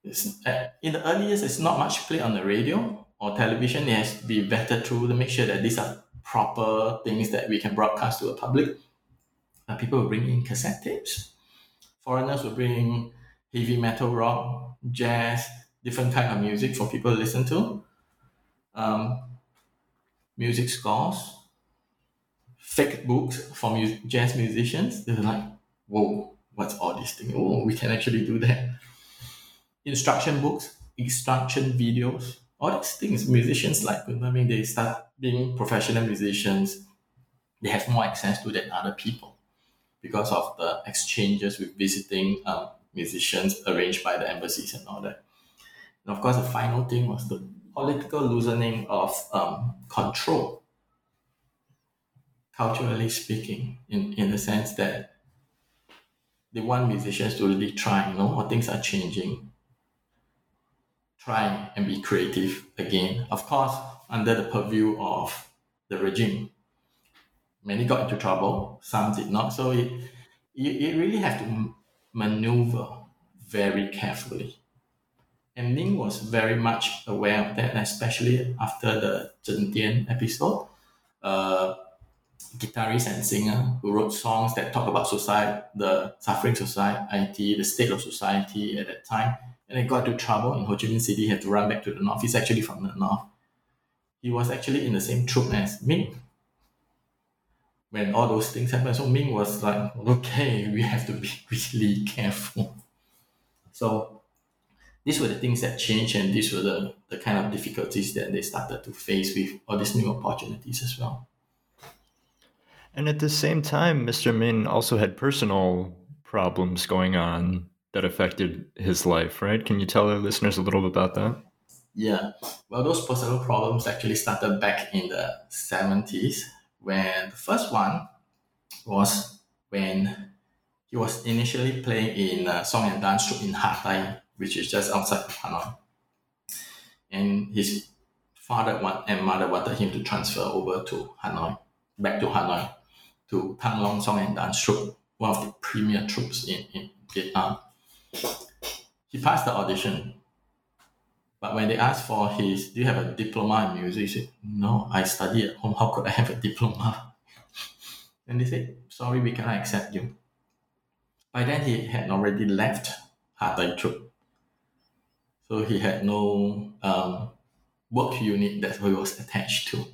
It's, uh, in the early years, it's not much played on the radio or television. It has to be vetted through to make sure that these are proper things that we can broadcast to the public. Uh, people will bring in cassette tapes. Foreigners will bring heavy metal, rock, jazz, different kind of music for people to listen to. Um, music scores, fake books for mu- jazz musicians. They're like, whoa, what's all this thing? Oh, we can actually do that. Instruction books, instruction videos, all these things musicians like I mean they start being professional musicians, they have more access to than other people because of the exchanges with visiting um, musicians arranged by the embassies and all that. And of course, the final thing was the political loosening of um, control, culturally speaking, in, in the sense that they want musicians to really try, you know, what things are changing. Try and be creative again. Of course, under the purview of the regime. Many got into trouble, some did not. So it, you, you really have to maneuver very carefully. And Minh was very much aware of that, especially after the Tran Tien episode. Uh, guitarist and singer who wrote songs that talk about society, the suffering society, the state of society at that time. And he got into trouble in Ho Chi Minh City, he had to run back to the north. He's actually from the north. He was actually in the same troop as Minh when all those things happened. So Minh was like, okay, we have to be really careful. So these were the things that changed and these were the, the kind of difficulties that they started to face with all these new opportunities as well. And at the same time, Mr. Minh also had personal problems going on that affected his life, right? Can you tell our listeners a little bit about that? Yeah. Well, those personal problems actually started back in the 70s when the first one was when he was initially playing in a song and dance troupe in Ha Tay, which is just outside Hanoi. And his father and mother wanted him to transfer over to Hanoi, back to Hanoi to Thăng Long Song and Dance Troupe, one of the premier troupes in, in Vietnam. He passed the audition, but when they asked for his, do you have a diploma in music? He said, no, I study at home. How could I have a diploma? And they said, sorry, we cannot accept you. By then, he had already left Ha Tay Troupe. So he had no um, work unit that he was attached to.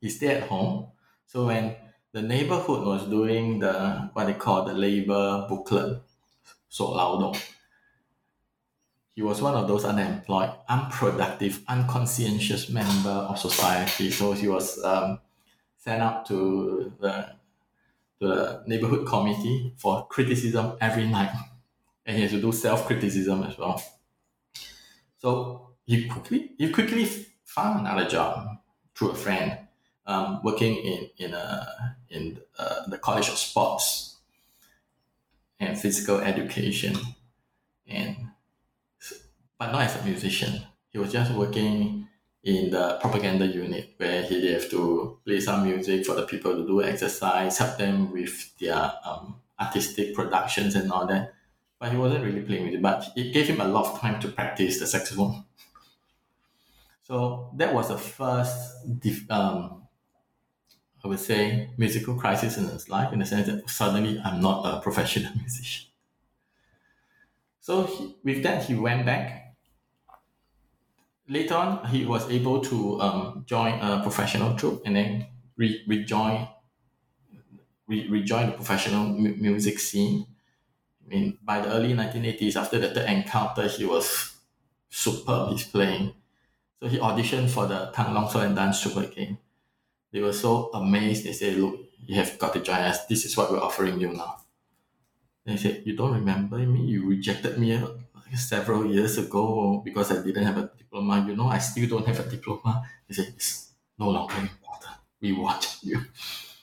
He stayed at home. So when the neighborhood was doing the what they call the labor booklet, so lao He was one of those unemployed, unproductive, unconscientious member of society. So he was um, sent out to the the neighborhood committee for criticism every night, and he has to do self criticism as well. So he quickly he quickly found another job through a friend um, working in in a in uh, the College of Sports and Physical Education, and but not as a musician. He was just working in the propaganda unit where he have to play some music for the people to do exercise, help them with their um, artistic productions and all that. But he wasn't really playing with it, but it gave him a lot of time to practice the saxophone. So that was the first um, I would say, musical crisis in his life in the sense that suddenly I'm not a professional musician. So he, with that, he went back. Later on, he was able to um, join a professional troupe and then re- rejoin re- rejoin the professional mu- music scene. I mean, by the early 1980s, after the third encounter, he was superb. He's playing. So he auditioned for the Thăng Long and Dance Troupe again they were so amazed. They said, look, you have got to join us. This is what we're offering you now. They said, you don't remember me? You rejected me uh, several years ago because I didn't have a diploma. You know, I still don't have a diploma. They said, it's no longer important. We want you.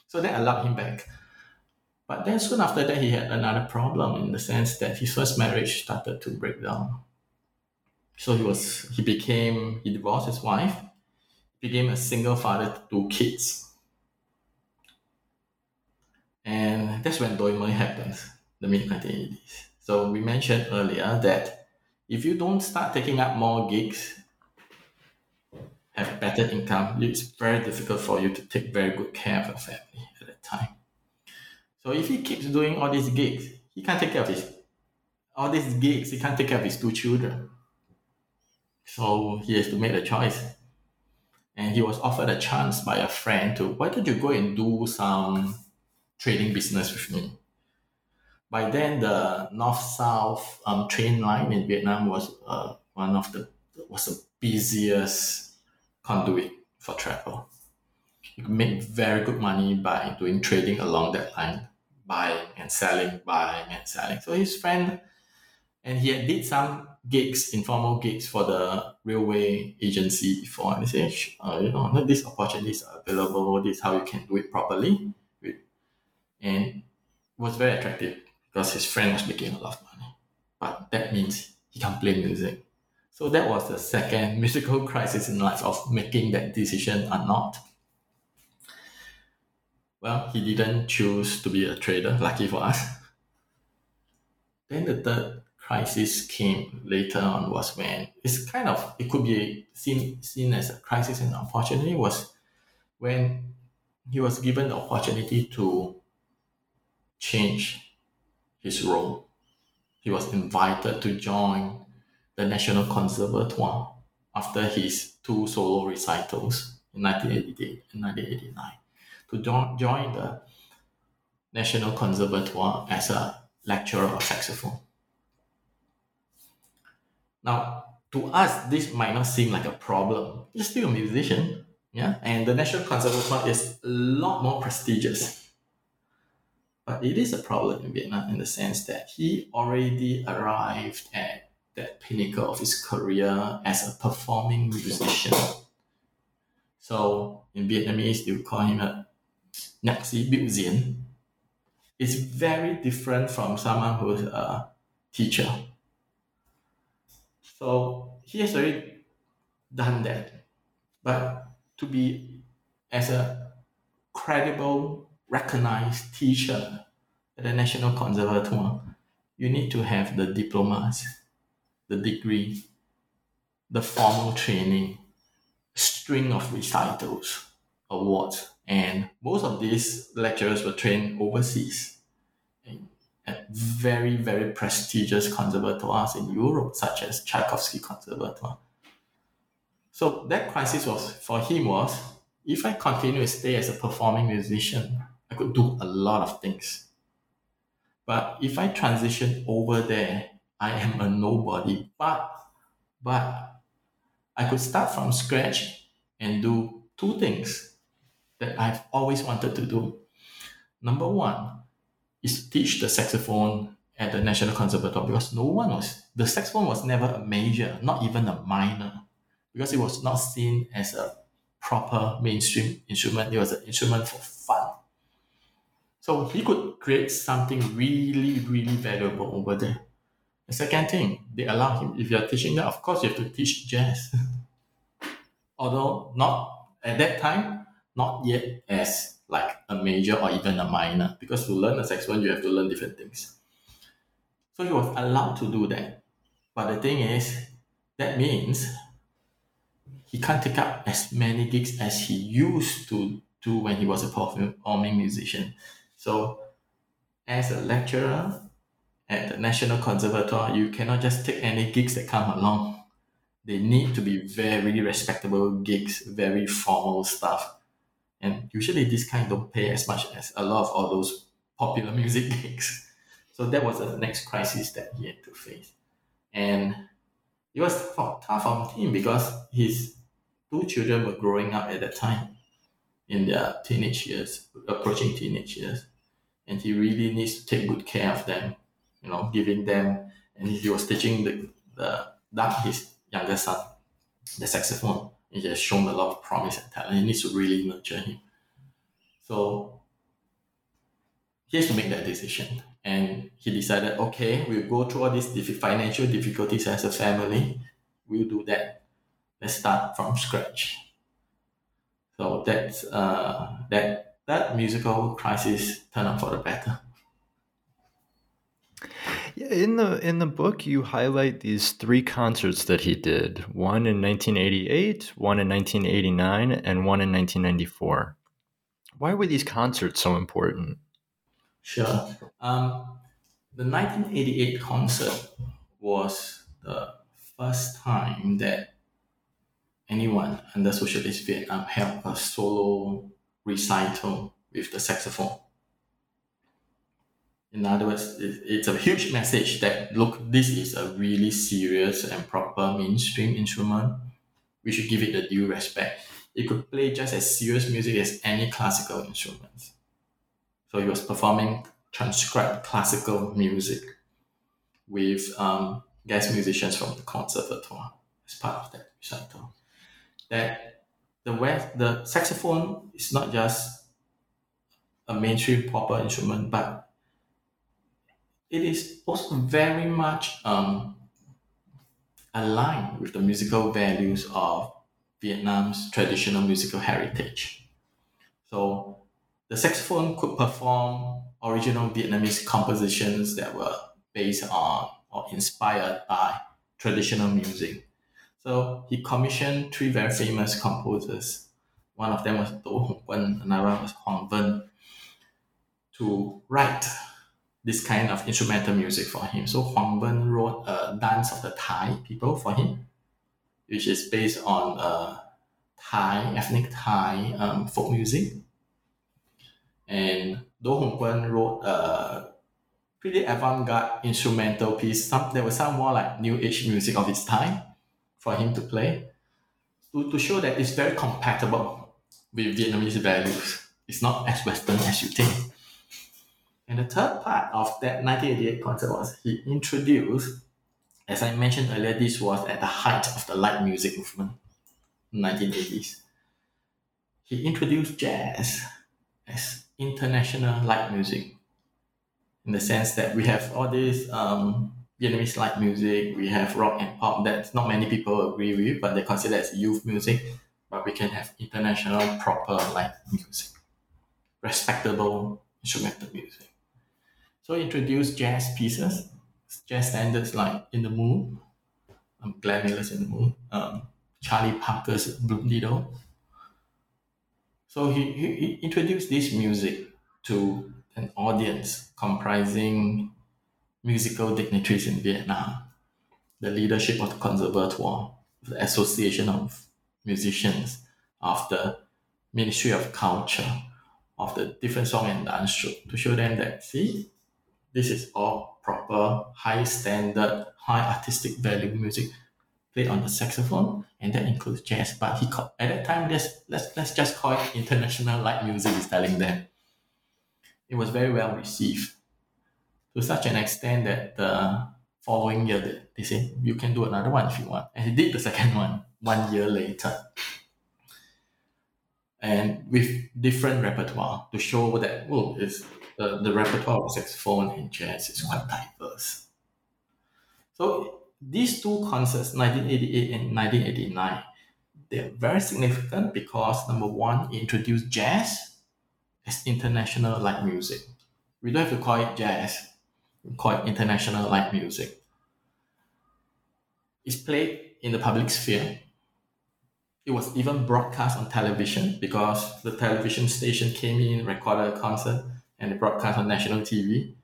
So that allowed him back. But then soon after that, he had another problem in the sense that his first marriage started to break down. So he was he became he divorced his wife became a single father to two kids. And that's when Doi Moi happens, the mid 1980s. So we mentioned earlier that if you don't start taking up more gigs, have better income, it's very difficult for you to take very good care of your family at that time. So if he keeps doing all these gigs, he can't take care of his all these gigs, he can't take care of his two children. So he has to make a choice and he was offered a chance by a friend to why don't you go and do some trading business with me? By then the north south um, train line in vietnam was uh, one of the was the busiest conduit for travel. You could make very good money by doing trading along that line buying and selling buying and selling. So his friend and he had did some gigs, informal gigs for the railway agency before. And they say, uh, you know, these opportunities are available. This is how you can do it properly. And it was very attractive because his friend was making a lot of money. But that means he can't play music. So that was the second musical crisis in life of making that decision or not. Well, he didn't choose to be a trader, lucky for us. Then the third crisis came later on was when it's kind of it could be seen seen as a crisis and unfortunately was when he was given the opportunity to change his role. He was invited to join the National Conservatoire after his two solo recitals in 1988 and 1989 to join, join the National Conservatoire as a lecturer of saxophone. Now, to us, this might not seem like a problem. He's still a musician, yeah, and the National Conservatoire is a lot more prestigious. But it is a problem in Vietnam in the sense that he already arrived at that pinnacle of his career as a performing musician. So in Vietnamese, would call him a nhạc sĩ biểu diễn. It's very different from someone who's a teacher. So he has already done that. But to be as a credible, recognized teacher at the National Conservatoire, you need to have the diplomas, the degree, the formal training, a string of recitals, awards, and most of these lecturers were trained overseas at very, very prestigious conservatoires in Europe, such as Tchaikovsky Conservatoire. So that crisis was for him was if I continue to stay as a performing musician, I could do a lot of things. But if I transition over there, I am a nobody. But but I could start from scratch and do two things that I've always wanted to do. Number one is teach the saxophone at the National Conservatoire because no one was the saxophone was never a major, not even a minor, because it was not seen as a proper mainstream instrument. It was an instrument for fun. So he could create something really, really valuable over there. The second thing, they allow him, if you're teaching that, of course you have to teach jazz. Although not at that time, not yet as like a major or even a minor, because to learn a saxophone, you have to learn different things. So he was allowed to do that. But the thing is, that means he can't take up as many gigs as he used to do when he was a performing musician. So, as a lecturer at the National Conservatoire, you cannot just take any gigs that come along. They need to be very respectable gigs, very formal stuff. And usually this kind don't pay as much as a lot of all those popular music gigs. So that was the next crisis that he had to face. And it was tough on him because his two children were growing up at that time in their teenage years, approaching teenage years. And he really needs to take good care of them, you know, giving them, and he was teaching the, the Doug, his younger son, the saxophone. He has shown a lot of promise and talent. He needs to really nurture him. So he has to make that decision. And he decided, okay, we'll go through all these financial difficulties as a family. We'll do that. Let's start from scratch. So that's uh, that that musical crisis turned out for the better. Yeah, in the in the book, you highlight these three concerts that he did: one in 1988, one in 1989, and one in 1994. Why were these concerts so important? Sure. Um, the 1988 concert was the first time that anyone under Socialist Vietnam held a solo recital with the saxophone. In other words, it's a huge message that look, this is a really serious and proper mainstream instrument. We should give it the due respect. It could play just as serious music as any classical instrument. So he was performing transcribed classical music with um, guest musicians from the conservatoire as part of that recital. That the West, the saxophone is not just a mainstream proper instrument, but it is also very much um, aligned with the musical values of Vietnam's traditional musical heritage. So the saxophone could perform original Vietnamese compositions that were based on or inspired by traditional music. So he commissioned three very famous composers. One of them was Do Hong Quân, another was Hoàng Vân, to write this kind of instrumental music for him. So Hoàng Vân wrote a Dance of the Thai people for him, which is based on uh, Thai, ethnic Thai um, folk music. And Do Hong Quân wrote a pretty avant-garde instrumental piece. Some, there was some more like new age music of its time for him to play to, to show that it's very compatible with Vietnamese values. It's not as Western as you think. And the third part of that 1988 concert was he introduced, as I mentioned earlier, this was at the height of the light music movement, 1980s. He introduced jazz as international light music, in the sense that we have all this um, Vietnamese light music, we have rock and pop that not many people agree with, but they consider as youth music. But we can have international proper light music, respectable instrumental music. So introduce jazz pieces, jazz standards like In the Moon, um, Glenn Miller's In the Mood, um, Charlie Parker's Blue Needle. So he, he, he introduced this music to an audience comprising musical dignitaries in Vietnam, the leadership of the Conservatoire, the Association of Musicians, of the Ministry of Culture, of the different song and dance troupe to show them that, see, this is all proper, high standard, high artistic value music played on the saxophone, and that includes jazz. But he called, at that time, let's, let's, let's just call it international light music, he's telling them. It was very well received to such an extent that the following year, they said, you can do another one if you want. And he did the second one one year later. And with different repertoire to show that, well, it's the, the repertoire of saxophone and jazz is quite diverse. So these two concerts, 1988 and 1989, they're very significant because number one, introduced jazz as international light music. We don't have to call it jazz, we call it international light music. It's played in the public sphere. It was even broadcast on television because the television station came in, recorded a concert, and they broadcast on national TV.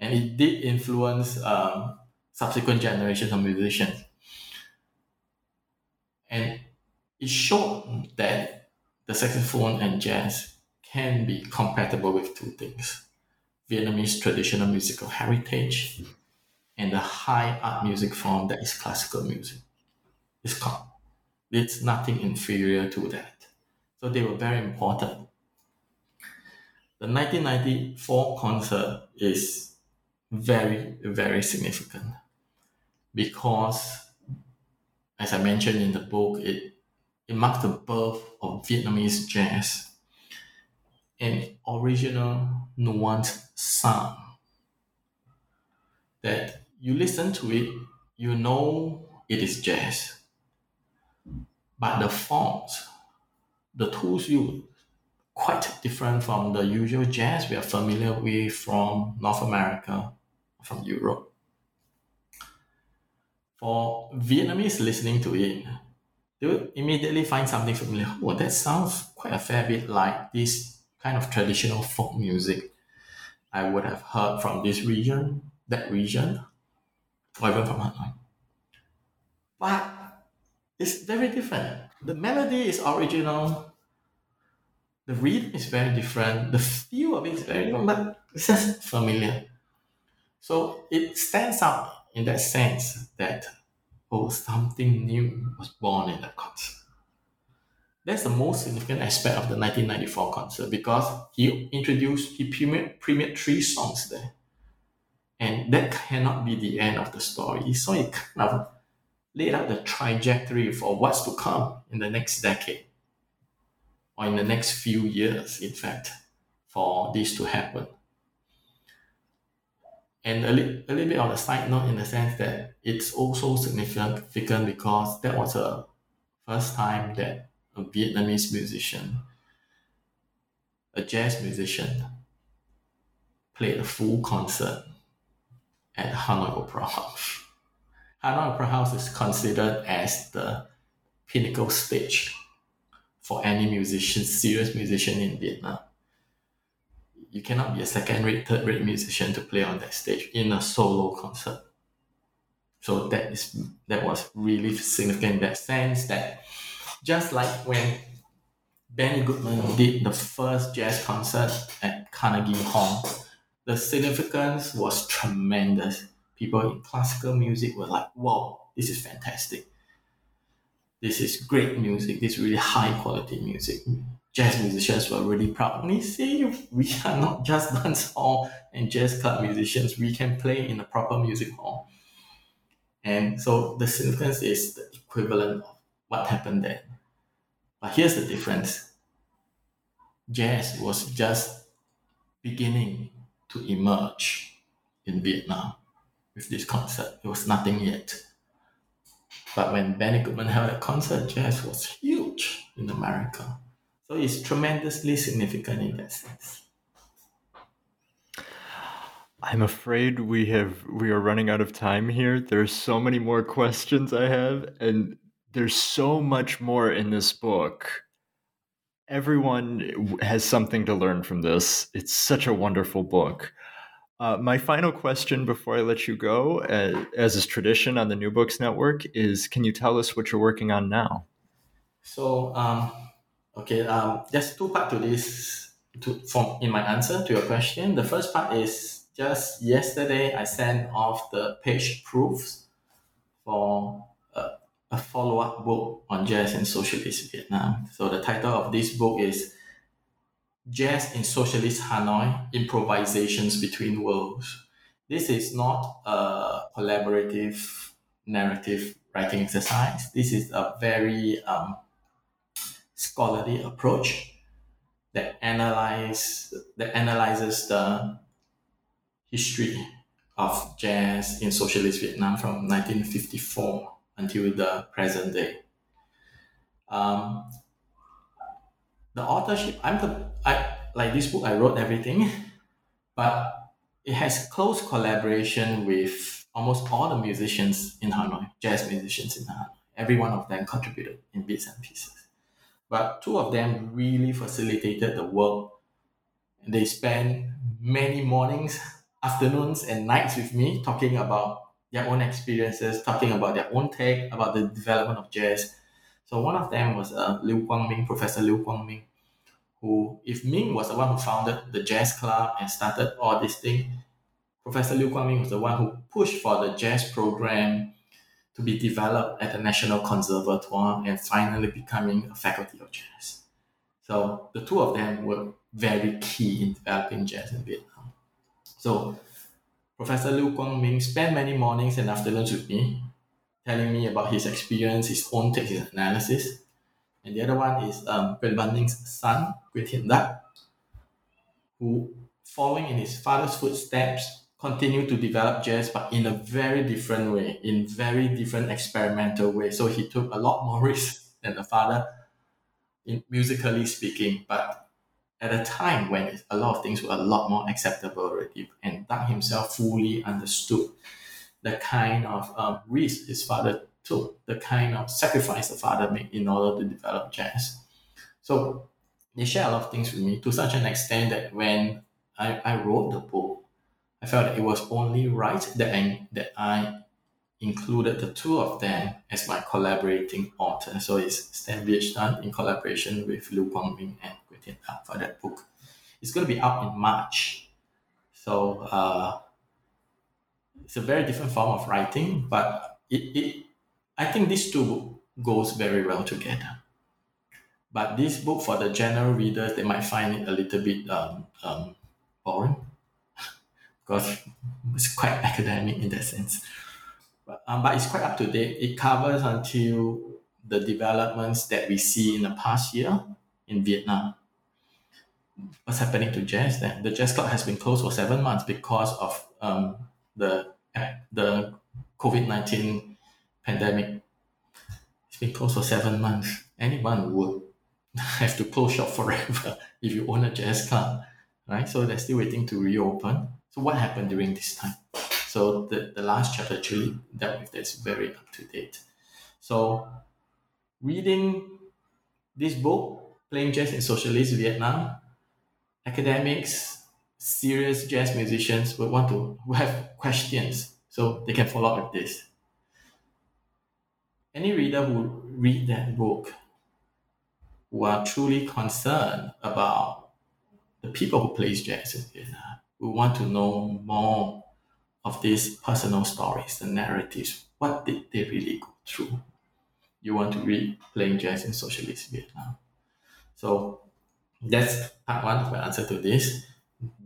And it did influence um, subsequent generations of musicians. And it showed that the saxophone and jazz can be compatible with two things Vietnamese traditional musical heritage and the high art music form that is classical music. It's, it's nothing inferior to that. So they were very important. The 1994 concert is very, very significant because, as I mentioned in the book, it, it marks the birth of Vietnamese jazz, an original, nuanced sound that you listen to it, you know it is jazz. But the forms, the tools used, quite different from the usual jazz we are familiar with from North America, from Europe. For Vietnamese listening to it, they would immediately find something familiar. Oh, that sounds quite a fair bit like this kind of traditional folk music I would have heard from this region, that region, or even from Hanoi. But it's very different. The melody is original, the rhythm is very different, the feel of it is very different, but it's just familiar. So it stands out in that sense that oh something new was born in the concert. That's the most significant aspect of the 1994 concert because he introduced, he premiered, premiered three songs there. And that cannot be the end of the story. So it kind of laid out the trajectory for what's to come in the next decade or in the next few years, in fact, for this to happen. and a, li- a little bit on the side note in the sense that it's also significant because that was the first time that a Vietnamese musician, a jazz musician, played a full concert at Hanoi Opera House. Hanoi Opera House is considered as the pinnacle stage for any musician, serious musician in Vietnam. You cannot be a second rate, third rate musician to play on that stage in a solo concert. So that is that was really significant in that sense that just like when Benny Goodman did the first jazz concert at Carnegie Hall, the significance was tremendous. People in classical music were like, "Wow, this is fantastic! This is great music. This is really high quality music." Jazz musicians were really proud. And they say, "We are not just dance hall and jazz club musicians. We can play in a proper music hall." And so the significance is the equivalent of what happened then. But here's the difference jazz was just beginning to emerge in Vietnam with this concert. It was nothing yet. But when Benny Goodman held a concert, jazz was huge in America. So it's tremendously significant in that sense. I'm afraid we have we are running out of time here. There's so many more questions I have and there's so much more in this book. Everyone has something to learn from this. It's such a wonderful book. Uh, my final question before I let you go, uh, as is tradition on the New Books Network, is can you tell us what you're working on now? So, um, okay, um, there's two parts to this. To, from in my answer to your question, the first part is just yesterday I sent off the page proofs for a, a follow up book on jazz in socialist Vietnam. So the title of this book is Jazz in Socialist Hanoi Improvisations Between Worlds. This is not a collaborative narrative writing exercise. This is a very um, scholarly approach that analyze that analyzes the history of jazz in socialist Vietnam from 1954 until the present day. Um, the authorship, I'm the I like this book. I wrote everything, but it has close collaboration with almost all the musicians in Hanoi, jazz musicians in Hanoi. Every one of them contributed in bits and pieces, but two of them really facilitated the work. They spent many mornings afternoons and nights with me talking about their own experiences, talking about their own take about the development of jazz. So one of them was uh, Liu Guangming, Professor Liu Guangming, who, if Minh was the one who founded the jazz club and started all this thing, Professor Liu Guangming was the one who pushed for the jazz program to be developed at the National Conservatoire and finally becoming a faculty of jazz. So the two of them were very key in developing jazz in Vietnam. So Professor Liu Guangming spent many mornings and afternoons with me, telling me about his experience, his own take, his analysis. And the other one is um, Quyen Van Minh's son, Thien Dat, who, following in his father's footsteps, continued to develop jazz, but in a very different way, in very different experimental way. So he took a lot more risks than the father, in musically speaking, but at a time when a lot of things were a lot more acceptable already, and Dang himself fully understood the kind of um, risk his father took, the kind of sacrifice the father made in order to develop jazz. So they share a lot of things with me to such an extent that when I, I wrote the book, I felt that it was only right that I, that I included the two of them as my collaborating author. So it's Stan Viet in collaboration with Liu Guangming and for that book. It's going to be out in March. So uh, it's a very different form of writing, but it, it I think these two goes very well together. But this book, for the general readers, they might find it a little bit um, um, boring because it's quite academic in that sense. But, um, but it's quite up to date. It covers until the developments that we see in the past year in Vietnam what's happening to jazz then? The jazz club has been closed for seven months because of um, the the COVID nineteen pandemic. It's been closed for seven months. Anyone would have to close shop forever if you own a jazz club, right? So they're still waiting to reopen. So what happened during this time? So the, the last chapter actually dealt with this very up to date. So reading this book, Playing Jazz in Socialist Vietnam, academics, serious jazz musicians would want to have questions so they can follow up with this. Any reader who read that book who are truly concerned about the people who plays jazz in Vietnam, We want to know more of these personal stories, the narratives, what did they really go through? You want to read Playing Jazz in Socialist Vietnam. So that's part one of my answer to this.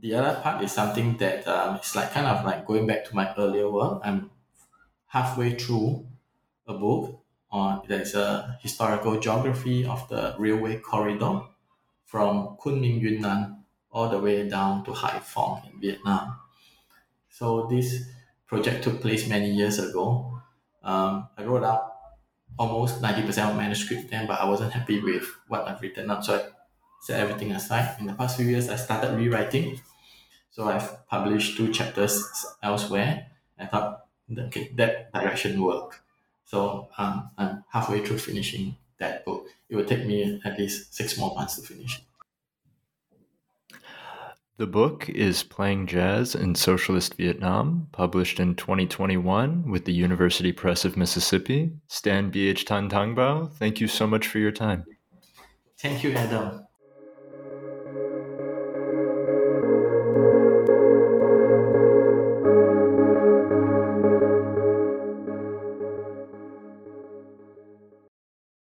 The other part is something that um, it's like kind of like going back to my earlier work. I'm halfway through a book on there's a historical geography of the railway corridor from Kunming, Yunnan, all the way down to Hai Phong in Vietnam. So this project took place many years ago. Um, I wrote up almost 90% of manuscript then, but I wasn't happy with what I've written up. So I set everything aside. In the past few years, I started rewriting. So I've published two chapters elsewhere. I thought, okay, that direction worked. So um, I'm halfway through finishing that book. It will take me at least six more months to finish. The book is Playing Jazz in Socialist Vietnam, published in 2021 with the University Press of Mississippi. Stan B.H. Tan-Tangbau, thank you so much for your time. Thank you, Adam.